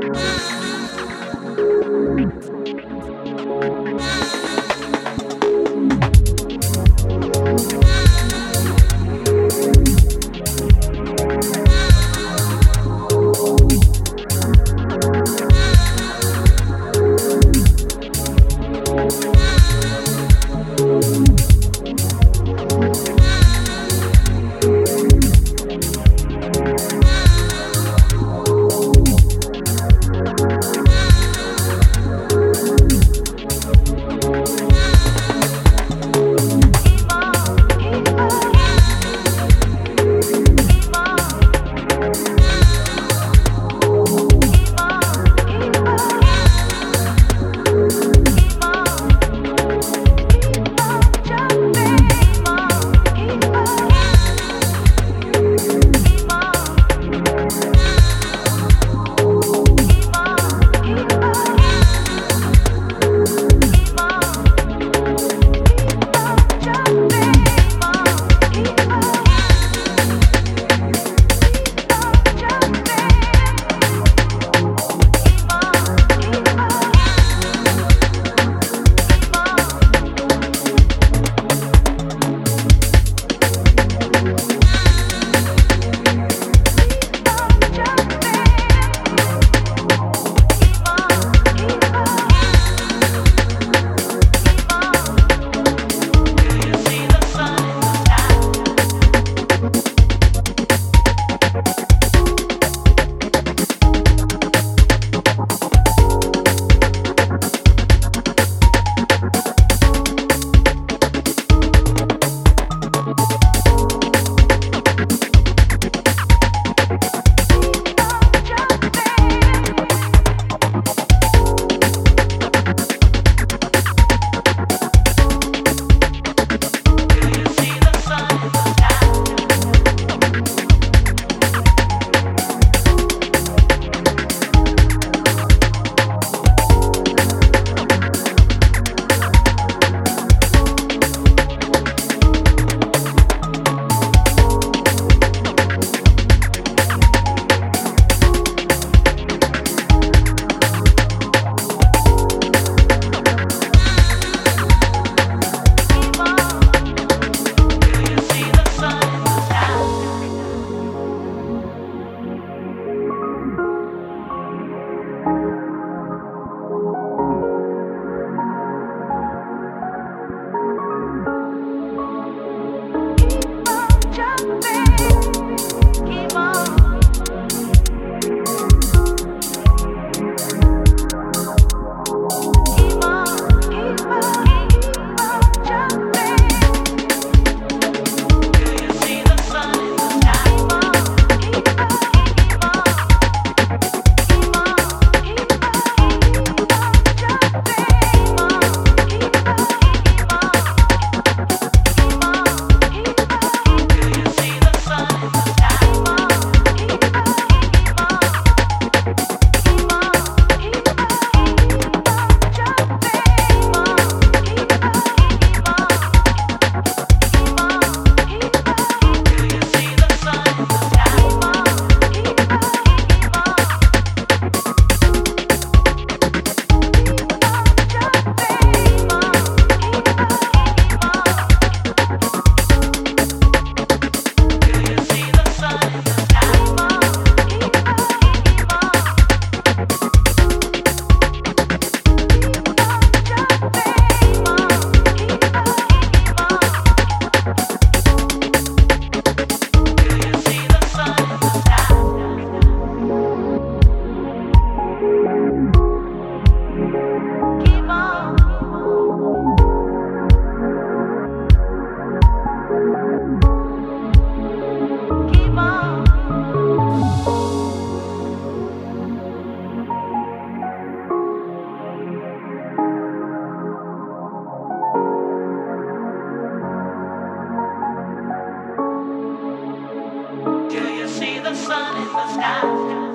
Yeah. the sun in the sky.